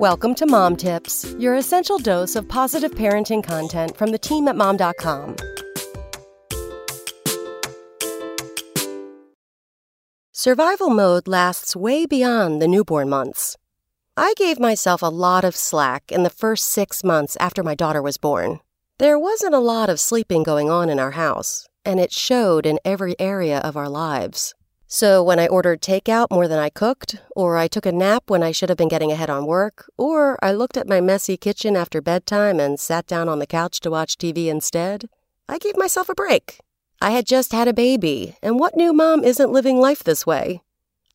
Welcome to Mom Tips, your essential dose of positive parenting content from the team at mom.com. Survival mode lasts way beyond the newborn months. I gave myself a lot of slack in the first six months after my daughter was born. There wasn't a lot of sleeping going on in our house, and it showed in every area of our lives. So when I ordered takeout more than I cooked, or I took a nap when I should have been getting ahead on work, or I looked at my messy kitchen after bedtime and sat down on the couch to watch TV instead, I gave myself a break. I had just had a baby, and what new mom isn't living life this way?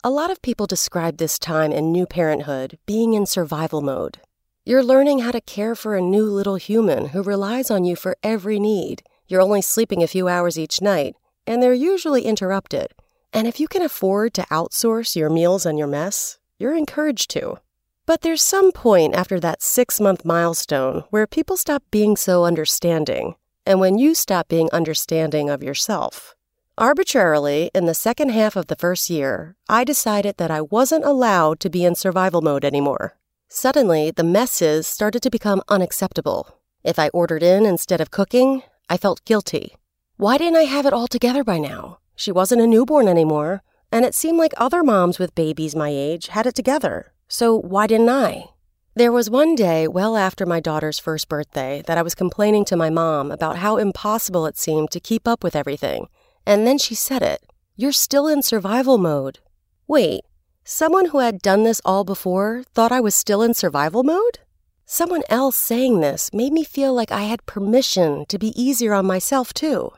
A lot of people describe this time in new parenthood being in survival mode. You're learning how to care for a new little human who relies on you for every need. You're only sleeping a few hours each night, and they're usually interrupted and if you can afford to outsource your meals and your mess, you're encouraged to. But there's some point after that six month milestone where people stop being so understanding, and when you stop being understanding of yourself. Arbitrarily, in the second half of the first year, I decided that I wasn't allowed to be in survival mode anymore. Suddenly, the messes started to become unacceptable. If I ordered in instead of cooking, I felt guilty. Why didn't I have it all together by now? She wasn't a newborn anymore, and it seemed like other moms with babies my age had it together. So why didn't I? There was one day well after my daughter's first birthday that I was complaining to my mom about how impossible it seemed to keep up with everything. And then she said it You're still in survival mode. Wait, someone who had done this all before thought I was still in survival mode? Someone else saying this made me feel like I had permission to be easier on myself, too.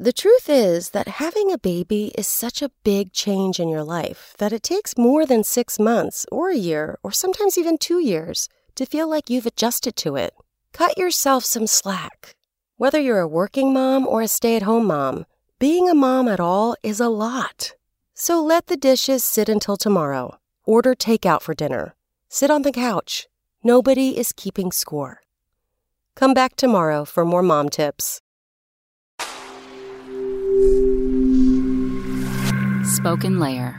The truth is that having a baby is such a big change in your life that it takes more than six months or a year or sometimes even two years to feel like you've adjusted to it. Cut yourself some slack. Whether you're a working mom or a stay at home mom, being a mom at all is a lot. So let the dishes sit until tomorrow. Order takeout for dinner. Sit on the couch. Nobody is keeping score. Come back tomorrow for more mom tips. SpokenLayer.